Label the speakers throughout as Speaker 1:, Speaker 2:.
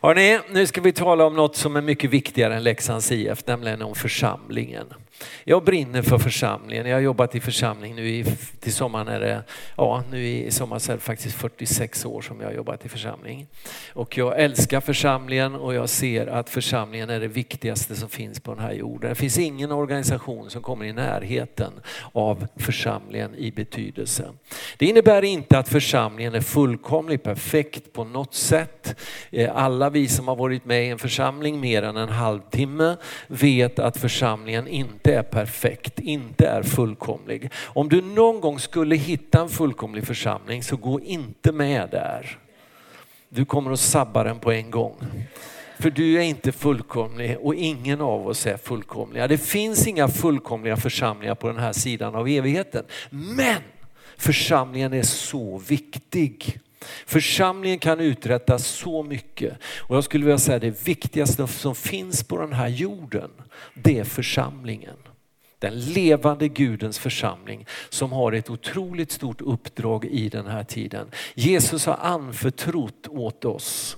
Speaker 1: Hörrni, nu ska vi tala om något som är mycket viktigare än Leksands IF, nämligen om församlingen. Jag brinner för församlingen. Jag har jobbat i församling nu i, till sommaren är det, ja nu i sommar så är det faktiskt 46 år som jag har jobbat i församling. Och jag älskar församlingen och jag ser att församlingen är det viktigaste som finns på den här jorden. Det finns ingen organisation som kommer i närheten av församlingen i betydelse. Det innebär inte att församlingen är fullkomlig, perfekt på något sätt. Eh, alla vi som har varit med i en församling mer än en halvtimme vet att församlingen inte inte är perfekt, inte är fullkomlig. Om du någon gång skulle hitta en fullkomlig församling så gå inte med där. Du kommer att sabba den på en gång. För du är inte fullkomlig och ingen av oss är fullkomliga. Det finns inga fullkomliga församlingar på den här sidan av evigheten. Men församlingen är så viktig. Församlingen kan uträtta så mycket. Och jag skulle vilja säga det viktigaste som finns på den här jorden, det är församlingen. Den levande Gudens församling som har ett otroligt stort uppdrag i den här tiden. Jesus har anförtrott åt oss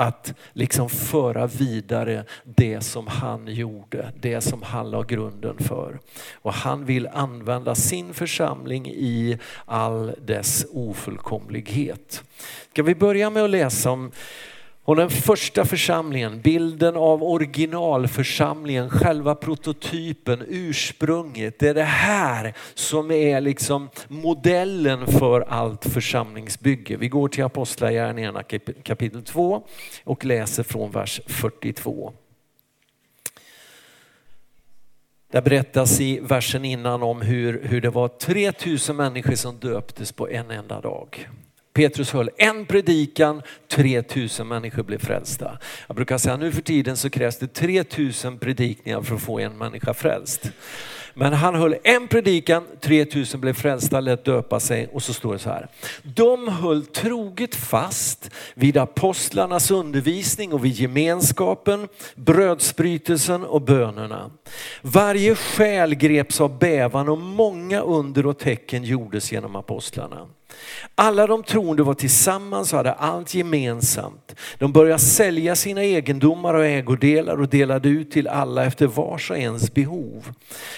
Speaker 1: att liksom föra vidare det som han gjorde, det som han la grunden för. Och han vill använda sin församling i all dess ofullkomlighet. Ska vi börja med att läsa om och den första församlingen, bilden av originalförsamlingen, själva prototypen, ursprunget. Det är det här som är liksom modellen för allt församlingsbygge. Vi går till Apostlagärningarna kapitel 2 och läser från vers 42. Där berättas i versen innan om hur, hur det var 3000 människor som döptes på en enda dag. Petrus höll en predikan, 3000 människor blev frälsta. Jag brukar säga nu för tiden så krävs det 3000 predikningar för att få en människa frälst. Men han höll en predikan, 3000 blev frälsta, lät döpa sig och så står det så här. De höll troget fast vid apostlarnas undervisning och vid gemenskapen, brödsbrytelsen och bönerna. Varje själ greps av bävan och många under och tecken gjordes genom apostlarna. Alla de troende var tillsammans och hade allt gemensamt. De började sälja sina egendomar och ägodelar och delade ut till alla efter vars och ens behov.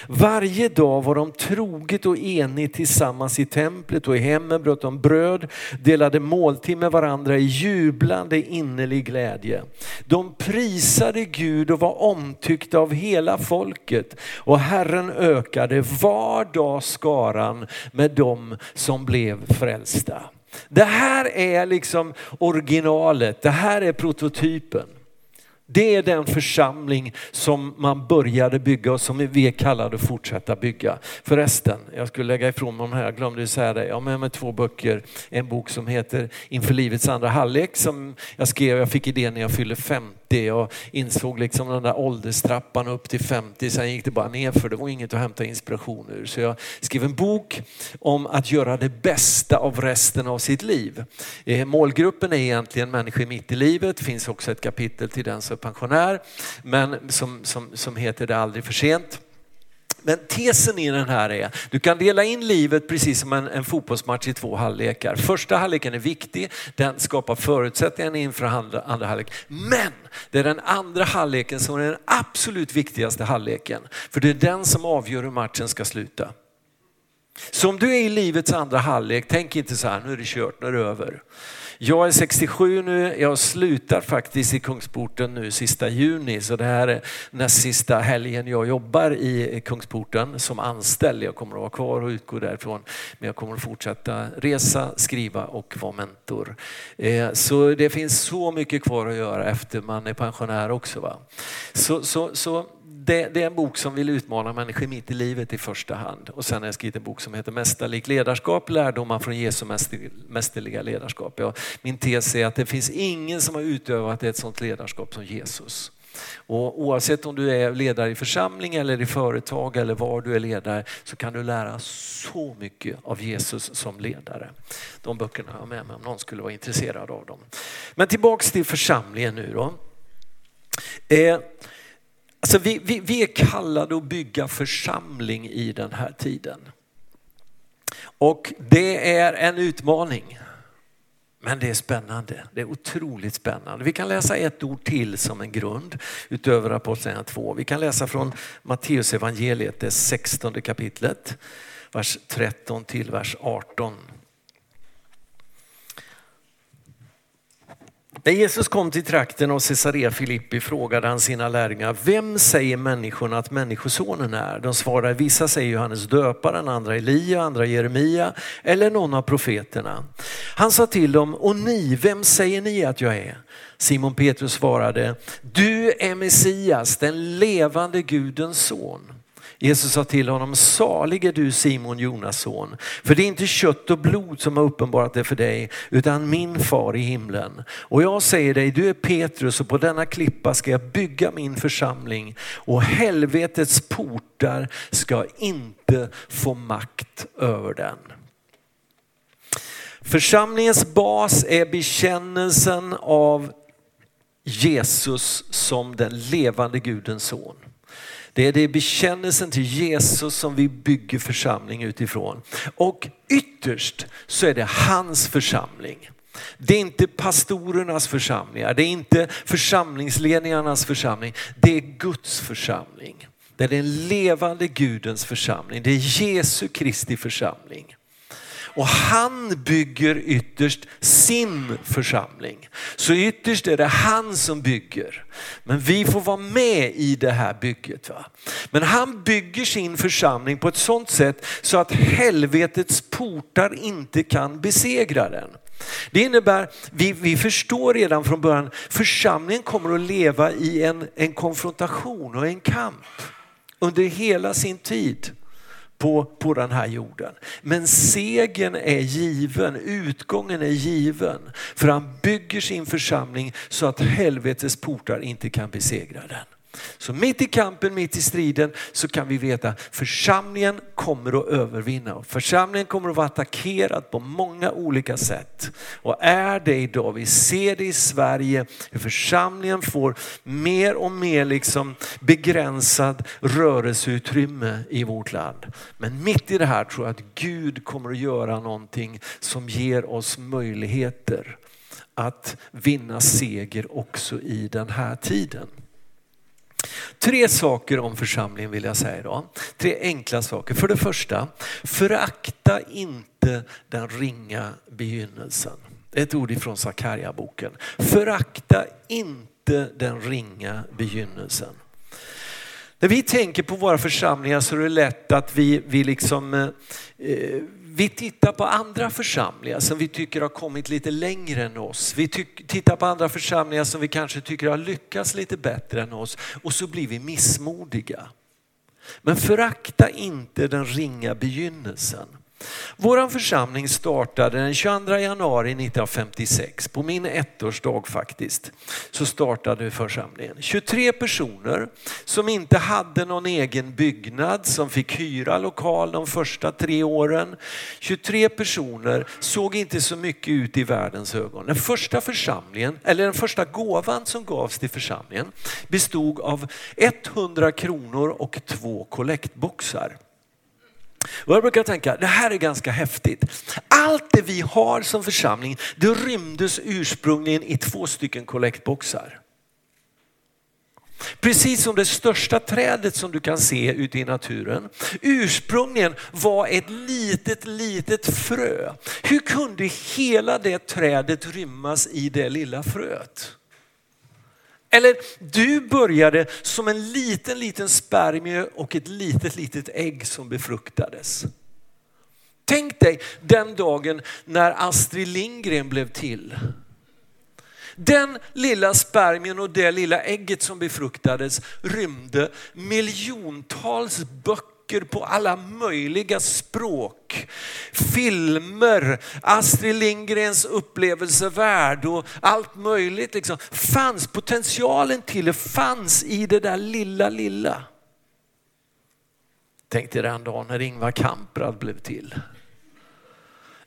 Speaker 1: Varje dag var de troget och enigt tillsammans i templet och i hemmen bröt de bröd, delade måltid med varandra i jublande innerlig glädje. De prisade Gud och var omtyckta av hela folket och Herren ökade var dag skaran med dem som blev frälsta. Det här är liksom originalet, det här är prototypen. Det är den församling som man började bygga och som vi är kallade att fortsätta bygga. Förresten, jag skulle lägga ifrån mig de här, jag glömde säga det. Jag har med mig två böcker. En bok som heter Inför livets andra halvlek som jag skrev, jag fick idén när jag fyllde 50 jag insåg liksom den där ålderstrappan upp till 50, sen gick det bara ner för det var inget att hämta inspiration ur. Så jag skrev en bok om att göra det bästa av resten av sitt liv. Eh, målgruppen är egentligen människor mitt i livet, det finns också ett kapitel till den som är pensionär, men som, som, som heter Det är aldrig för sent. Men tesen i den här är, du kan dela in livet precis som en, en fotbollsmatch i två halvlekar. Första halvleken är viktig, den skapar förutsättningar inför andra, andra halvlek. Men det är den andra halvleken som är den absolut viktigaste halvleken. För det är den som avgör hur matchen ska sluta. Så om du är i livets andra halvlek, tänk inte så här, nu är det kört, nu är det över. Jag är 67 nu, jag slutar faktiskt i Kungsporten nu sista juni så det här är näst sista helgen jag jobbar i Kungsporten som anställd. Jag kommer att vara kvar och utgå därifrån men jag kommer att fortsätta resa, skriva och vara mentor. Eh, så det finns så mycket kvar att göra efter man är pensionär också. Va? Så, så, så det, det, är en bok som vill utmana människor mitt i livet i första hand. Och sen har jag skrivit en bok som heter Mästerligt ledarskap, lärdomar från Jesu mästerliga ledarskap. Ja, min tes är att det finns ingen som har utövat ett sådant ledarskap som Jesus. Och oavsett om du är ledare i församling eller i företag eller var du är ledare så kan du lära så mycket av Jesus som ledare. De böckerna har jag med mig om någon skulle vara intresserad av dem. Men tillbaks till församlingen nu då. Eh, Alltså vi, vi, vi är kallade att bygga församling i den här tiden. Och det är en utmaning. Men det är spännande. Det är otroligt spännande. Vi kan läsa ett ord till som en grund utöver Apostlagärningarna 2. Vi kan läsa från Matteus evangeliet, det 16 kapitlet, vers 13 till vers 18. När Jesus kom till trakten av Caesarea Filippi frågade han sina lärjungar, vem säger människorna att människosonen är? De svarade, vissa säger Johannes döparen, andra Elia, andra Jeremia eller någon av profeterna. Han sa till dem, och ni, vem säger ni att jag är? Simon Petrus svarade, du är Messias, den levande Gudens son. Jesus sa till honom, salig är du Simon Jonas son, för det är inte kött och blod som har uppenbarat det för dig, utan min far i himlen. Och jag säger dig, du är Petrus och på denna klippa ska jag bygga min församling och helvetets portar ska inte få makt över den. Församlingens bas är bekännelsen av Jesus som den levande Gudens son. Det är det bekännelsen till Jesus som vi bygger församling utifrån. Och ytterst så är det hans församling. Det är inte pastorernas församlingar, det är inte församlingsledningarnas församling, det är Guds församling. Det är den levande Gudens församling, det är Jesu Kristi församling. Och han bygger ytterst sin församling. Så ytterst är det han som bygger. Men vi får vara med i det här bygget. Va? Men han bygger sin församling på ett sådant sätt så att helvetets portar inte kan besegra den. Det innebär, vi, vi förstår redan från början, församlingen kommer att leva i en, en konfrontation och en kamp under hela sin tid på, på den här jorden. Men segern är given, utgången är given. För han bygger sin församling så att helvetets portar inte kan besegra den. Så mitt i kampen, mitt i striden så kan vi veta församlingen kommer att övervinna. Församlingen kommer att vara attackerad på många olika sätt. Och är det idag, vi ser det i Sverige, hur församlingen får mer och mer liksom begränsad rörelseutrymme i vårt land. Men mitt i det här tror jag att Gud kommer att göra någonting som ger oss möjligheter att vinna seger också i den här tiden. Tre saker om församlingen vill jag säga idag. Tre enkla saker. För det första, förakta inte den ringa begynnelsen. Ett ord ifrån Sakarja-boken. Förakta inte den ringa begynnelsen. När vi tänker på våra församlingar så är det lätt att vi, vi liksom eh, eh vi tittar på andra församlingar som vi tycker har kommit lite längre än oss. Vi tittar på andra församlingar som vi kanske tycker har lyckats lite bättre än oss och så blir vi missmodiga. Men förakta inte den ringa begynnelsen. Vår församling startade den 22 januari 1956, på min ettårsdag faktiskt, så startade församlingen. 23 personer som inte hade någon egen byggnad, som fick hyra lokal de första tre åren. 23 personer såg inte så mycket ut i världens ögon. Den första församlingen, eller den första gåvan som gavs till församlingen bestod av 100 kronor och två kollektboxar. Och jag brukar tänka, det här är ganska häftigt. Allt det vi har som församling, det rymdes ursprungligen i två stycken kollektboxar. Precis som det största trädet som du kan se ute i naturen ursprungligen var ett litet, litet frö. Hur kunde hela det trädet rymmas i det lilla fröet? Eller du började som en liten, liten spermie och ett litet, litet ägg som befruktades. Tänk dig den dagen när Astrid Lindgren blev till. Den lilla spermien och det lilla ägget som befruktades rymde miljontals böcker böcker på alla möjliga språk. Filmer, Astrid Lindgrens upplevelsevärld och allt möjligt. Liksom. Fanns, potentialen till det fanns i det där lilla, lilla. Tänk dig den dagen när Ingvar Kamprad blev till.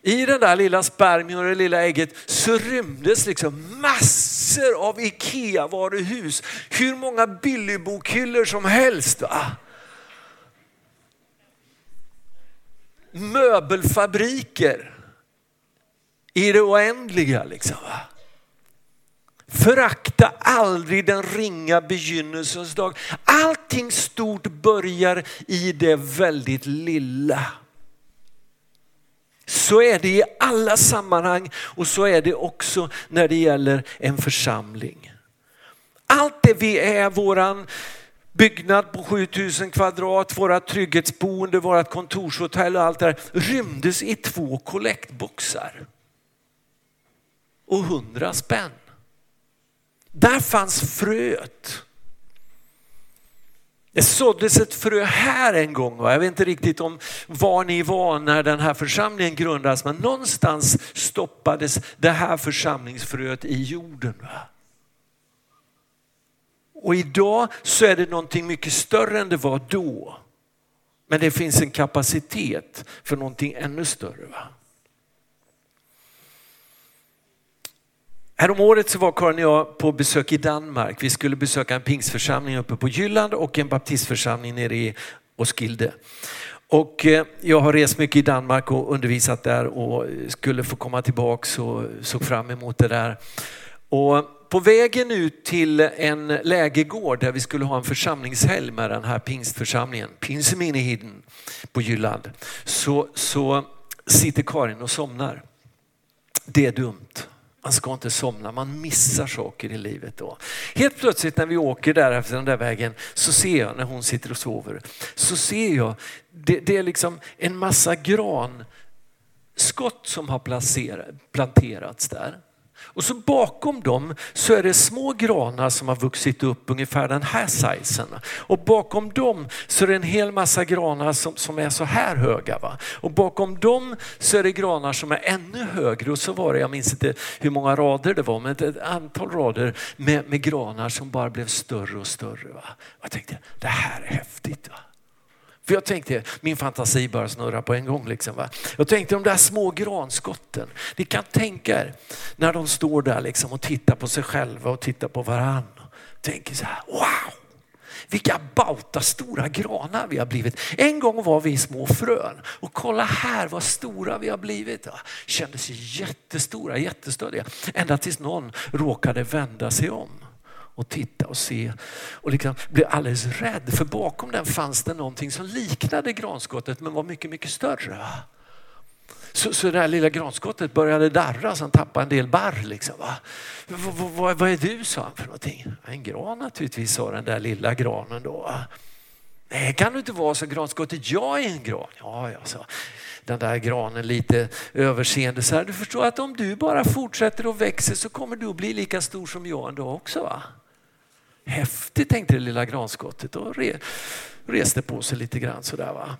Speaker 1: I den där lilla spermien och det lilla ägget så rymdes liksom massor av IKEA-varuhus. Hur många Billy-bokhyllor som helst. Va? Möbelfabriker i det oändliga. Liksom, va? Förakta aldrig den ringa begynnelsens dag. Allting stort börjar i det väldigt lilla. Så är det i alla sammanhang och så är det också när det gäller en församling. Allt det vi är, våran byggnad på 7000 kvadrat, våra trygghetsboende, vårat kontorshotell och allt det där rymdes i två kollektboxar. Och hundra spänn. Där fanns fröet. Det såddes ett frö här en gång. Va? Jag vet inte riktigt om var ni var när den här församlingen grundades, men någonstans stoppades det här församlingsfröet i jorden. Va? Och idag så är det någonting mycket större än det var då. Men det finns en kapacitet för någonting ännu större. Va? Häromåret så var Karin och jag på besök i Danmark. Vi skulle besöka en pingsförsamling uppe på Jylland och en baptistförsamling nere i Oskilde. Och eh, jag har rest mycket i Danmark och undervisat där och skulle få komma tillbaka och såg fram emot det där. Och på vägen ut till en lägergård där vi skulle ha en församlingshelg med den här pingstförsamlingen, Pinseminihiden på Jylland, så, så sitter Karin och somnar. Det är dumt. Man ska inte somna, man missar saker i livet då. Helt plötsligt när vi åker där efter den där vägen så ser jag när hon sitter och sover, så ser jag det, det är liksom en massa granskott som har planterats där. Och så bakom dem så är det små granar som har vuxit upp ungefär den här sizen. Och bakom dem så är det en hel massa granar som, som är så här höga. Va? Och bakom dem så är det granar som är ännu högre. Och så var det, jag minns inte hur många rader det var, men ett antal rader med, med granar som bara blev större och större. Va? Jag tänkte, det här är häftigt. Va? För jag tänkte, min fantasi bara snurra på en gång. Liksom, va? Jag tänkte de där små granskotten. Ni kan tänka er när de står där liksom och tittar på sig själva och tittar på varann. Tänker så här, wow! Vilka bauta stora granar vi har blivit. En gång var vi små frön och kolla här vad stora vi har blivit. Kändes jättestora, jättestödiga. Ända tills någon råkade vända sig om och titta och se och liksom bli alldeles rädd. För bakom den fanns det någonting som liknade granskottet men var mycket, mycket större. Så, så det här lilla granskottet började darra så han tappade en del barr. Liksom, va? Vad, vad, är du, sa han för någonting. En gran naturligtvis, sa den där lilla granen då. Nej, kan du inte vara så granskottet, jag är en gran. Ja, ja, sa Den där granen lite överseende så här. Du förstår att om du bara fortsätter och växer så kommer du att bli lika stor som jag en dag också. Va? Häftigt tänkte det lilla granskottet och re, reste på sig lite grann sådär. Va?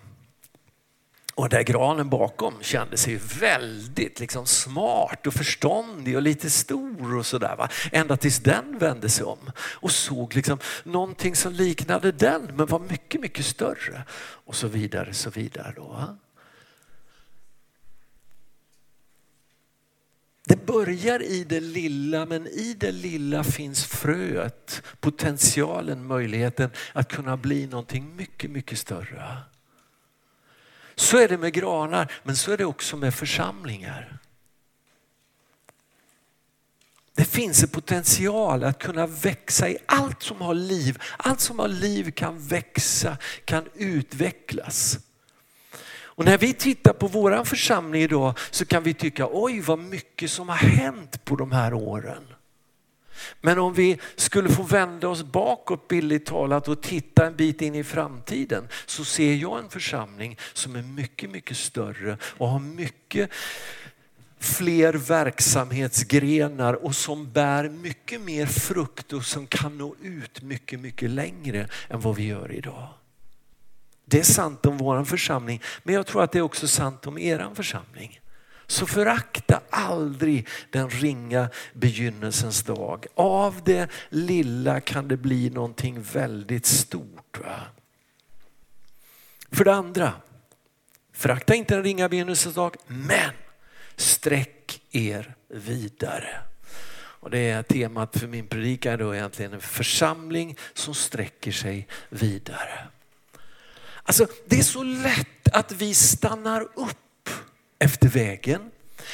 Speaker 1: Och där granen bakom kände sig väldigt liksom smart och förståndig och lite stor och sådär. Va? Ända tills den vände sig om och såg liksom någonting som liknade den men var mycket, mycket större. Och så vidare, så vidare. Då, va? Det börjar i det lilla men i det lilla finns fröet, potentialen, möjligheten att kunna bli någonting mycket, mycket större. Så är det med granar men så är det också med församlingar. Det finns en potential att kunna växa i allt som har liv. Allt som har liv kan växa, kan utvecklas. Och när vi tittar på våran församling idag så kan vi tycka oj vad mycket som har hänt på de här åren. Men om vi skulle få vända oss bakåt billigt talat och titta en bit in i framtiden så ser jag en församling som är mycket, mycket större och har mycket fler verksamhetsgrenar och som bär mycket mer frukt och som kan nå ut mycket, mycket längre än vad vi gör idag. Det är sant om vår församling, men jag tror att det är också sant om er församling. Så förakta aldrig den ringa begynnelsens dag. Av det lilla kan det bli någonting väldigt stort. Va? För det andra, förakta inte den ringa begynnelsens dag, men sträck er vidare. Och det är temat för min predikan då egentligen en församling som sträcker sig vidare. Alltså, det är så lätt att vi stannar upp efter vägen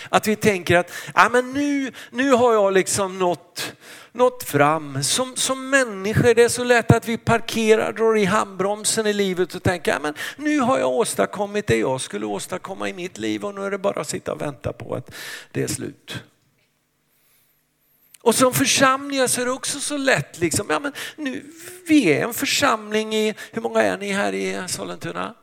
Speaker 1: Att vi tänker att ja, men nu, nu har jag liksom nått, nått fram. Som, som människor det är så lätt att vi parkerar, drar i handbromsen i livet och tänker ja, men nu har jag åstadkommit det jag skulle åstadkomma i mitt liv och nu är det bara att sitta och vänta på att det är slut. Och som församlingar så är det också så lätt, liksom, ja, men nu, vi är en församling i, hur många är ni här i Sollentuna?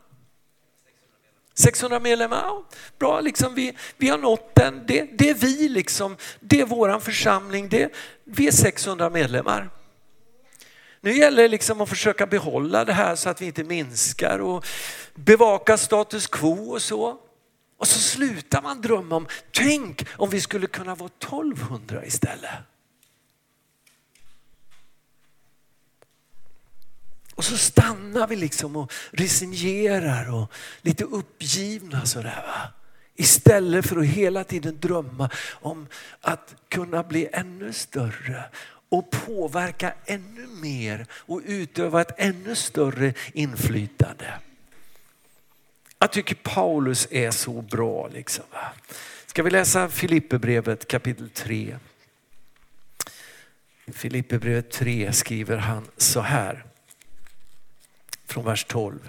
Speaker 1: 600 medlemmar, ja, bra, liksom, vi, vi har nått den. Det, det är vi, liksom, det är våran församling, det, vi är 600 medlemmar. Nu gäller det liksom att försöka behålla det här så att vi inte minskar och bevaka status quo och så. Och så slutar man drömma om, tänk om vi skulle kunna vara 1200 istället. Och så stannar vi liksom och resignerar och lite uppgivna sådär. Va? Istället för att hela tiden drömma om att kunna bli ännu större och påverka ännu mer och utöva ett ännu större inflytande. Jag tycker Paulus är så bra. Liksom. Ska vi läsa Filipperbrevet kapitel 3? Filipperbrevet 3 skriver han så här från vers 12.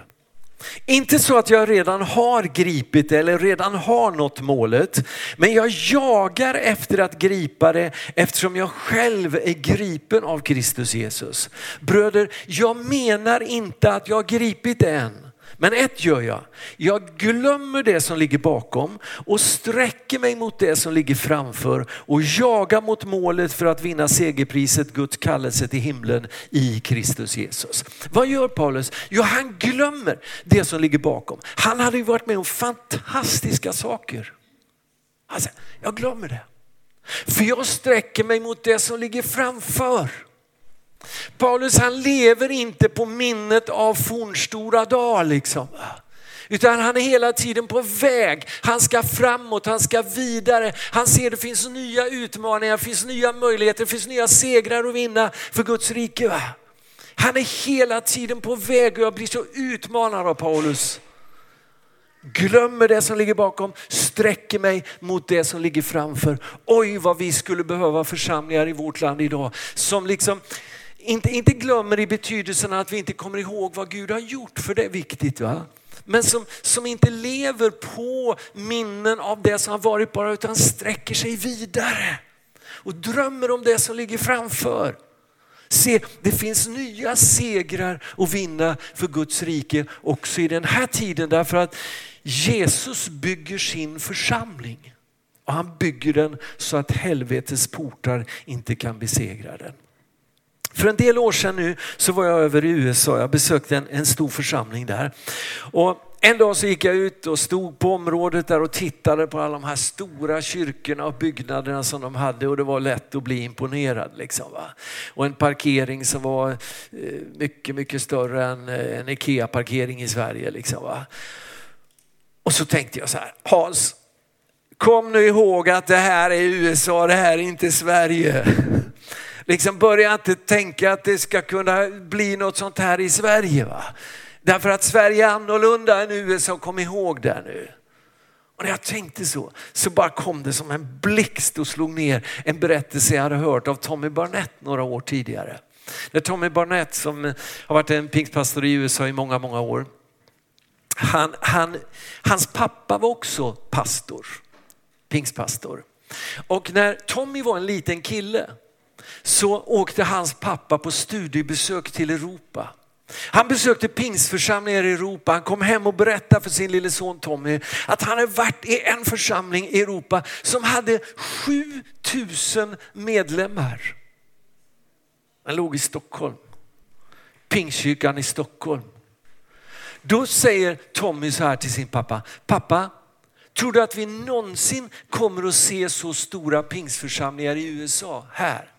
Speaker 1: Inte så att jag redan har gripit eller redan har nått målet, men jag jagar efter att gripa det eftersom jag själv är gripen av Kristus Jesus. Bröder, jag menar inte att jag har gripit det än. Men ett gör jag, jag glömmer det som ligger bakom och sträcker mig mot det som ligger framför och jagar mot målet för att vinna segerpriset Guds kallelse till himlen i Kristus Jesus. Vad gör Paulus? Jo, han glömmer det som ligger bakom. Han hade ju varit med om fantastiska saker. Alltså, jag glömmer det. För jag sträcker mig mot det som ligger framför. Paulus han lever inte på minnet av fornstora dagar liksom. Utan han är hela tiden på väg. Han ska framåt, han ska vidare. Han ser det finns nya utmaningar, det finns nya möjligheter, det finns nya segrar att vinna för Guds rike. Va? Han är hela tiden på väg och jag blir så utmanad av Paulus. Glömmer det som ligger bakom, sträcker mig mot det som ligger framför. Oj vad vi skulle behöva församlingar i vårt land idag som liksom inte, inte glömmer i betydelsen att vi inte kommer ihåg vad Gud har gjort, för det är viktigt. va? Men som, som inte lever på minnen av det som har varit bara utan sträcker sig vidare och drömmer om det som ligger framför. Se, det finns nya segrar att vinna för Guds rike också i den här tiden därför att Jesus bygger sin församling och han bygger den så att helvetets portar inte kan besegra den. För en del år sedan nu så var jag över i USA. Jag besökte en, en stor församling där. Och en dag så gick jag ut och stod på området där och tittade på alla de här stora kyrkorna och byggnaderna som de hade och det var lätt att bli imponerad. Liksom, va? Och en parkering som var eh, mycket, mycket större än eh, en IKEA-parkering i Sverige. Liksom, va? Och så tänkte jag så här, Hans, kom nu ihåg att det här är USA, det här är inte Sverige. Liksom börja inte tänka att det ska kunna bli något sånt här i Sverige. Va? Därför att Sverige är annorlunda än USA, kom ihåg det nu. Och när jag tänkte så, så bara kom det som en blixt och slog ner en berättelse jag hade hört av Tommy Barnett några år tidigare. När Tommy Barnett som har varit en pingstpastor i USA i många, många år. Han, han, hans pappa var också pastor, pingstpastor. Och när Tommy var en liten kille så åkte hans pappa på studiebesök till Europa. Han besökte pingsförsamlingar i Europa. Han kom hem och berättade för sin lille son Tommy att han hade varit i en församling i Europa som hade 7000 medlemmar. Den låg i Stockholm. Pingstkyrkan i Stockholm. Då säger Tommy så här till sin pappa. Pappa, tror du att vi någonsin kommer att se så stora pingsförsamlingar i USA här?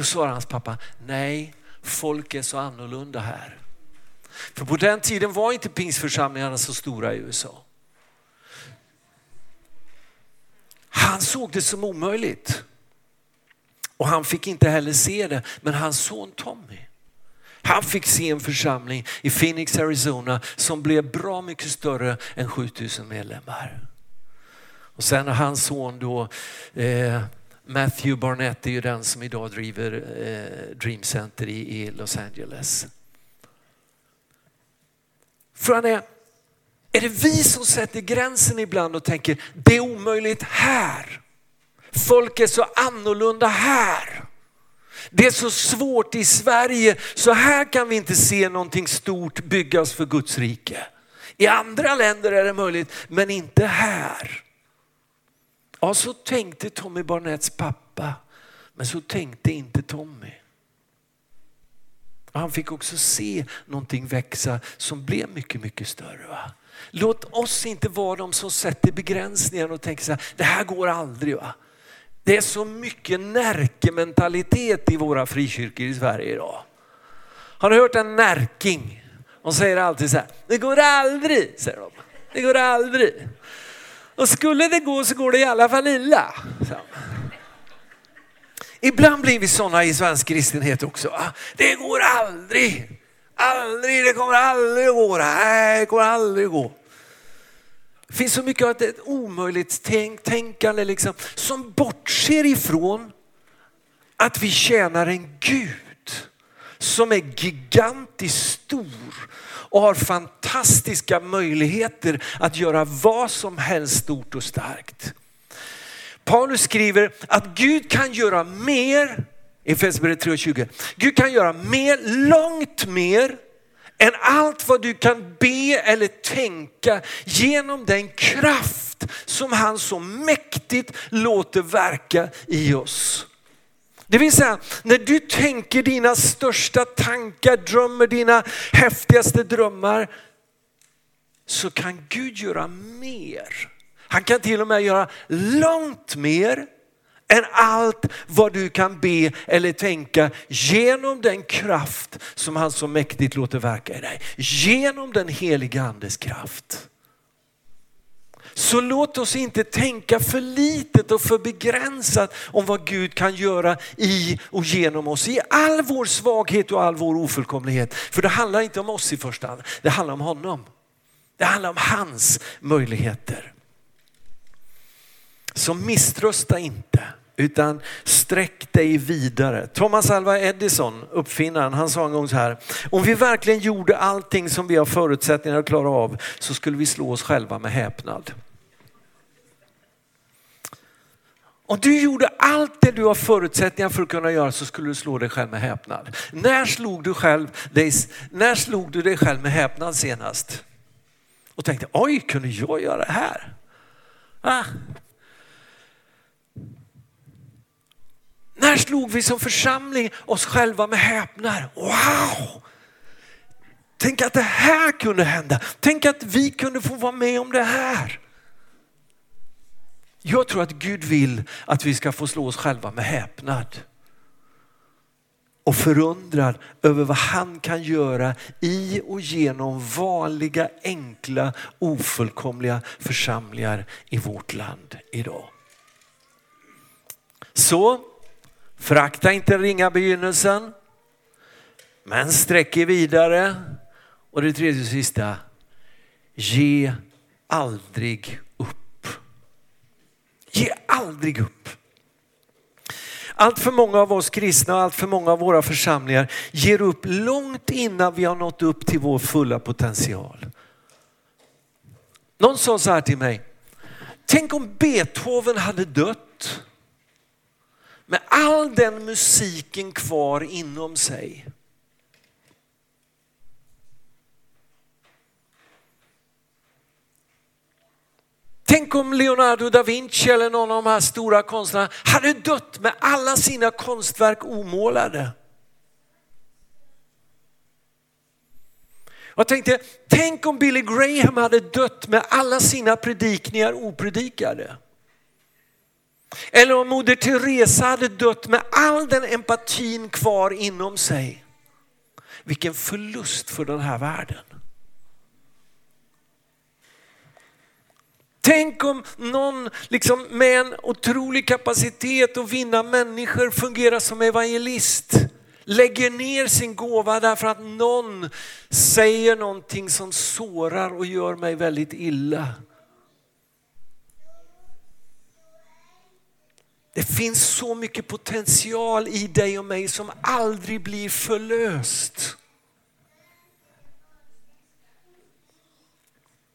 Speaker 1: Då svarar hans pappa, nej, folk är så annorlunda här. För på den tiden var inte pingstförsamlingarna så stora i USA. Han såg det som omöjligt. Och han fick inte heller se det, men hans son Tommy, han fick se en församling i Phoenix, Arizona som blev bra mycket större än 7000 medlemmar. Och sen hans son då, eh, Matthew Barnett är ju den som idag driver eh, Dream Center i, i Los Angeles. Frågan är, är det vi som sätter gränsen ibland och tänker det är omöjligt här. Folk är så annorlunda här. Det är så svårt i Sverige, så här kan vi inte se någonting stort byggas för Guds rike. I andra länder är det möjligt, men inte här. Ja, så tänkte Tommy Barnetts pappa, men så tänkte inte Tommy. Han fick också se någonting växa som blev mycket, mycket större. Va? Låt oss inte vara de som sätter begränsningar och tänker så här, det här går aldrig. Va? Det är så mycket närkementalitet i våra frikyrkor i Sverige idag. Har ni hört en närking? De säger alltid så här, det går aldrig, säger de. Det går aldrig. Och skulle det gå så går det i alla fall illa. Så. Ibland blir vi sådana i svensk kristenhet också. Det går aldrig, aldrig, det kommer aldrig att gå. Nej, det kommer aldrig att gå. Det finns så mycket av ett omöjligt tänk, tänkande liksom, som bortser ifrån att vi tjänar en Gud som är gigantiskt stor och har fantastiska möjligheter att göra vad som helst stort och starkt. Paulus skriver att Gud kan göra mer, i Efesierbrevet 3.20, Gud kan göra mer, långt mer än allt vad du kan be eller tänka genom den kraft som han så mäktigt låter verka i oss. Det vill säga, när du tänker dina största tankar, drömmer dina häftigaste drömmar, så kan Gud göra mer. Han kan till och med göra långt mer än allt vad du kan be eller tänka genom den kraft som han så mäktigt låter verka i dig. Genom den heliga andes kraft. Så låt oss inte tänka för litet och för begränsat om vad Gud kan göra i och genom oss. I all vår svaghet och all vår ofullkomlighet. För det handlar inte om oss i första hand, det handlar om honom. Det handlar om hans möjligheter. Så misströsta inte utan sträck dig vidare. Thomas Alva Edison, uppfinnaren, han sa en gång så här, om vi verkligen gjorde allting som vi har förutsättningar att klara av så skulle vi slå oss själva med häpnad. Om du gjorde allt det du har förutsättningar för att kunna göra så skulle du slå dig själv med häpnad. När slog du, själv dig, när slog du dig själv med häpnad senast? Och tänkte, oj, kunde jag göra det här? Ah, När slog vi som församling oss själva med häpnad? Wow! Tänk att det här kunde hända. Tänk att vi kunde få vara med om det här. Jag tror att Gud vill att vi ska få slå oss själva med häpnad. Och förundrad över vad han kan göra i och genom vanliga, enkla, ofullkomliga församlingar i vårt land idag. Så Frakta inte ringa begynnelsen, men sträck er vidare. Och det tredje och sista, ge aldrig upp. Aldrig upp. Allt för många av oss kristna och allt för många av våra församlingar ger upp långt innan vi har nått upp till vår fulla potential. Någon sa så här till mig, tänk om Beethoven hade dött med all den musiken kvar inom sig. Tänk om Leonardo da Vinci eller någon av de här stora konstnärerna hade dött med alla sina konstverk omålade. Jag tänkte, tänk om Billy Graham hade dött med alla sina predikningar opredikade. Eller om Moder Teresa hade dött med all den empatin kvar inom sig. Vilken förlust för den här världen. Tänk om någon liksom med en otrolig kapacitet att vinna människor fungerar som evangelist. Lägger ner sin gåva därför att någon säger någonting som sårar och gör mig väldigt illa. Det finns så mycket potential i dig och mig som aldrig blir förlöst.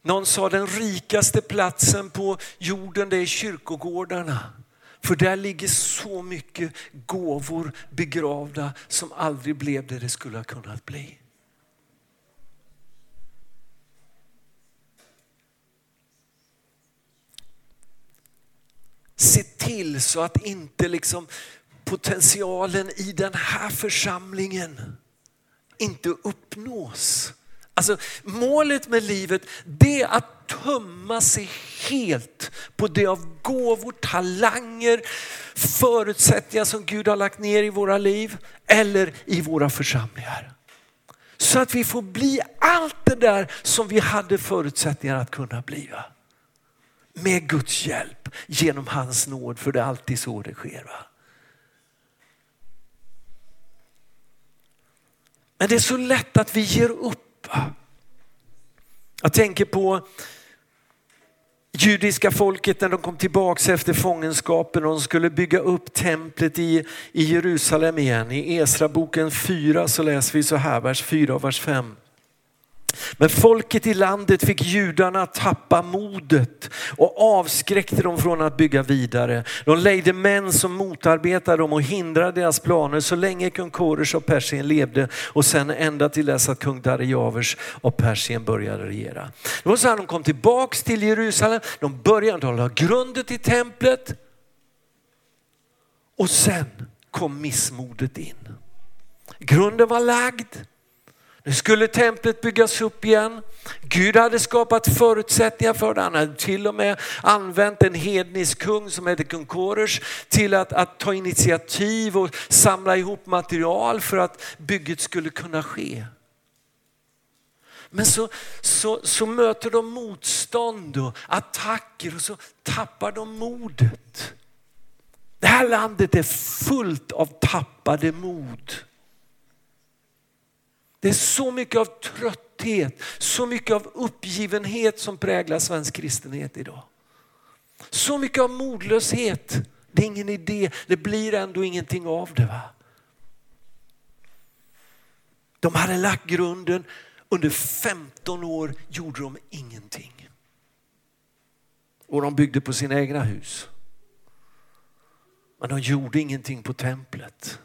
Speaker 1: Någon sa den rikaste platsen på jorden det är kyrkogårdarna. För där ligger så mycket gåvor begravda som aldrig blev det det skulle ha kunnat bli. Se till så att inte liksom potentialen i den här församlingen inte uppnås. Alltså målet med livet det är att tömma sig helt på det av gåvor, talanger, förutsättningar som Gud har lagt ner i våra liv eller i våra församlingar. Så att vi får bli allt det där som vi hade förutsättningar att kunna bli. Med Guds hjälp, genom hans nåd, för det är alltid så det sker. Va? Men det är så lätt att vi ger upp jag tänker på judiska folket när de kom tillbaka efter fångenskapen och de skulle bygga upp templet i, i Jerusalem igen. I Esra boken 4 så läser vi så här, vers 4 och vers 5. Men folket i landet fick judarna tappa modet och avskräckte dem från att bygga vidare. De lejde män som motarbetade dem och hindrade deras planer så länge kung Koresh av Persien levde och sen ända till dess att kung Darijavers av Persien började regera. Det var så här de kom tillbaks till Jerusalem, de började, hålla grundet grunden till templet och sen kom missmodet in. Grunden var lagd. Nu skulle templet byggas upp igen. Gud hade skapat förutsättningar för det. Han hade till och med använt en hednisk kung som hette kung Koresh till att, att ta initiativ och samla ihop material för att bygget skulle kunna ske. Men så, så, så möter de motstånd och attacker och så tappar de modet. Det här landet är fullt av tappade mod. Det är så mycket av trötthet, så mycket av uppgivenhet som präglar svensk kristenhet idag. Så mycket av modlöshet. Det är ingen idé, det blir ändå ingenting av det. Va? De hade lagt grunden, under 15 år gjorde de ingenting. Och de byggde på sina egna hus. Men de gjorde ingenting på templet.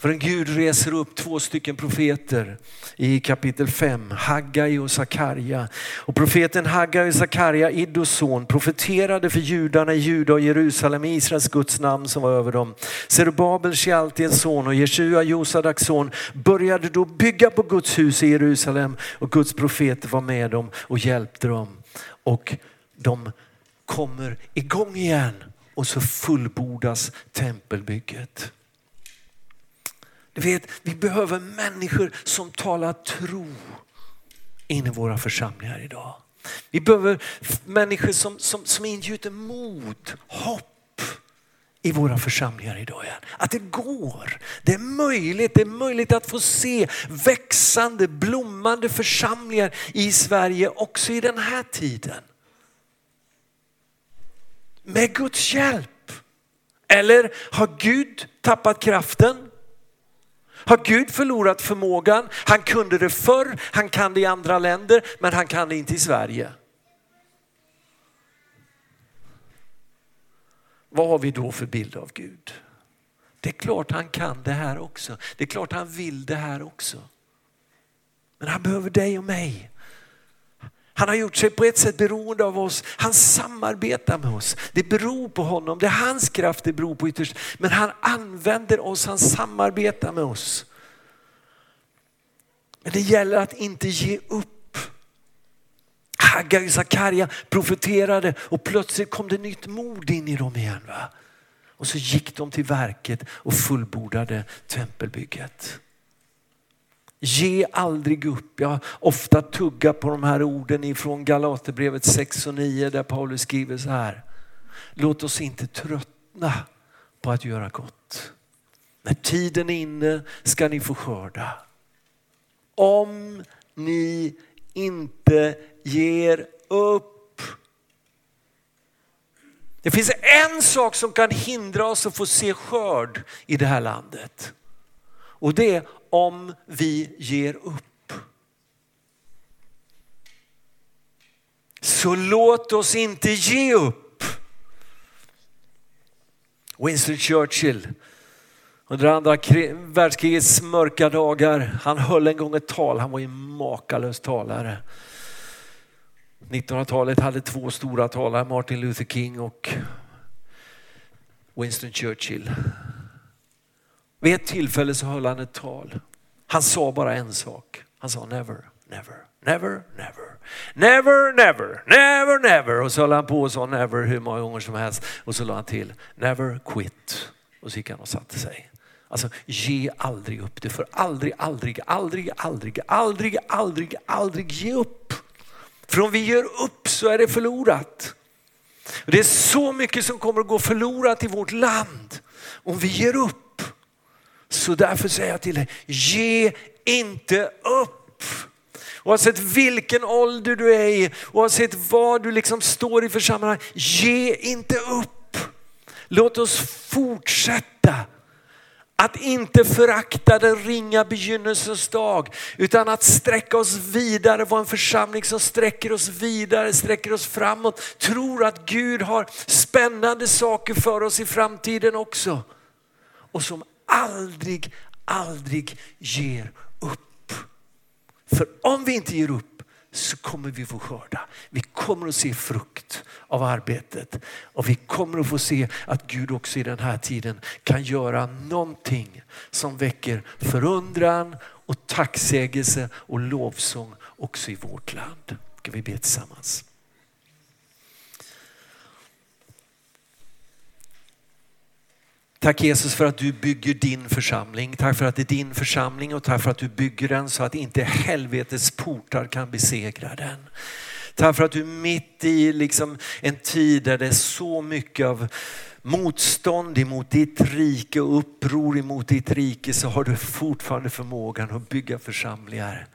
Speaker 1: För en Gud reser upp två stycken profeter i kapitel 5, Haggai och Sakarja. Och profeten Haggai och Sakarja, Iddos son, profeterade för judarna i Juda och Jerusalem Israels Guds namn som var över dem. Zerubabel, Shealtiels son och Jeshua, Josadaks son, började då bygga på Guds hus i Jerusalem och Guds profeter var med dem och hjälpte dem. Och de kommer igång igen och så fullbordas tempelbygget. Vet, vi behöver människor som talar tro in i våra församlingar idag. Vi behöver människor som, som, som ingjuter mod, hopp i våra församlingar idag igen. Att det går, det är möjligt, det är möjligt att få se växande, blommande församlingar i Sverige också i den här tiden. Med Guds hjälp. Eller har Gud tappat kraften? Har Gud förlorat förmågan? Han kunde det förr, han kan det i andra länder, men han kan det inte i Sverige. Vad har vi då för bild av Gud? Det är klart han kan det här också. Det är klart han vill det här också. Men han behöver dig och mig. Han har gjort sig på ett sätt beroende av oss. Han samarbetar med oss. Det beror på honom. Det är hans kraft det beror på ytterst. Men han använder oss, han samarbetar med oss. Men det gäller att inte ge upp. Haggai och Sakarja profeterade och plötsligt kom det nytt mod in i dem igen. Va? Och så gick de till verket och fullbordade tempelbygget. Ge aldrig upp. Jag har ofta tuggat på de här orden ifrån Galaterbrevet 6 och 9 där Paulus skriver så här. Låt oss inte tröttna på att göra gott. När tiden är inne ska ni få skörda. Om ni inte ger upp. Det finns en sak som kan hindra oss att få se skörd i det här landet. Och det är om vi ger upp. Så låt oss inte ge upp. Winston Churchill under andra världskrigets mörka dagar, han höll en gång ett tal, han var ju makalös talare. 1900-talet hade två stora talare, Martin Luther King och Winston Churchill. Vid ett tillfälle så höll han ett tal. Han sa bara en sak. Han sa never, never, never, never. Never, never, never, never. Och så höll han på och sa never hur många gånger som helst. Och så la han till never quit. Och så gick han och satte sig. Alltså ge aldrig upp. Du får aldrig, aldrig, aldrig, aldrig, aldrig, aldrig, aldrig ge upp. För om vi ger upp så är det förlorat. Det är så mycket som kommer att gå förlorat i vårt land om vi ger upp. Så därför säger jag till dig, ge inte upp. Oavsett vilken ålder du är i, oavsett var du liksom står i för sammanhang, ge inte upp. Låt oss fortsätta att inte förakta den ringa begynnelsens dag utan att sträcka oss vidare, vara en församling som sträcker oss vidare, sträcker oss framåt. Tror att Gud har spännande saker för oss i framtiden också. Och som aldrig, aldrig ger upp. För om vi inte ger upp så kommer vi få skörda. Vi kommer att se frukt av arbetet och vi kommer att få se att Gud också i den här tiden kan göra någonting som väcker förundran och tacksägelse och lovsång också i vårt land. Ska vi be tillsammans? Tack Jesus för att du bygger din församling. Tack för att det är din församling och tack för att du bygger den så att inte helvetets portar kan besegra den. Tack för att du mitt i liksom en tid där det är så mycket av motstånd emot ditt rike och uppror emot ditt rike så har du fortfarande förmågan att bygga församlingar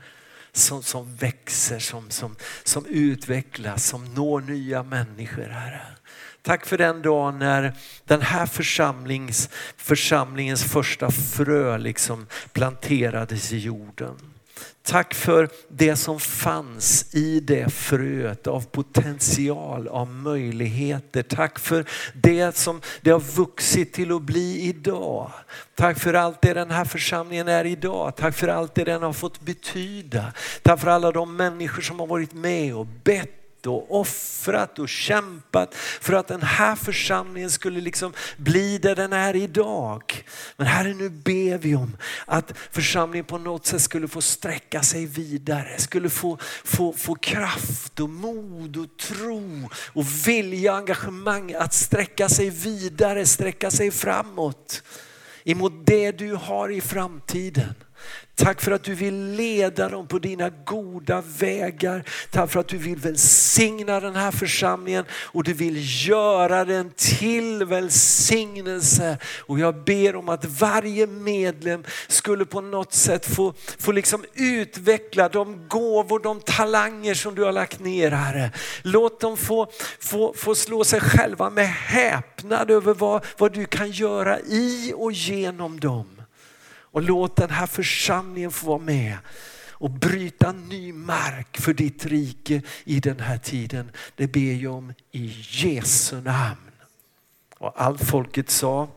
Speaker 1: som, som växer, som, som, som utvecklas, som når nya människor Herre. Tack för den dagen när den här församlings, församlingens första frö liksom planterades i jorden. Tack för det som fanns i det fröet av potential, av möjligheter. Tack för det som det har vuxit till att bli idag. Tack för allt det den här församlingen är idag. Tack för allt det den har fått betyda. Tack för alla de människor som har varit med och bett och offrat och kämpat för att den här församlingen skulle liksom bli där den är idag. Men Herre nu ber vi om att församlingen på något sätt skulle få sträcka sig vidare, skulle få, få, få kraft och mod och tro och vilja och engagemang att sträcka sig vidare, sträcka sig framåt emot det du har i framtiden. Tack för att du vill leda dem på dina goda vägar. Tack för att du vill välsigna den här församlingen och du vill göra den till välsignelse. Och jag ber om att varje medlem skulle på något sätt få, få liksom utveckla de gåvor, de talanger som du har lagt ner Herre. Låt dem få, få, få slå sig själva med häpnad över vad, vad du kan göra i och genom dem. Och låt den här församlingen få vara med och bryta ny mark för ditt rike i den här tiden. Det ber jag om i Jesu namn. Och allt folket sa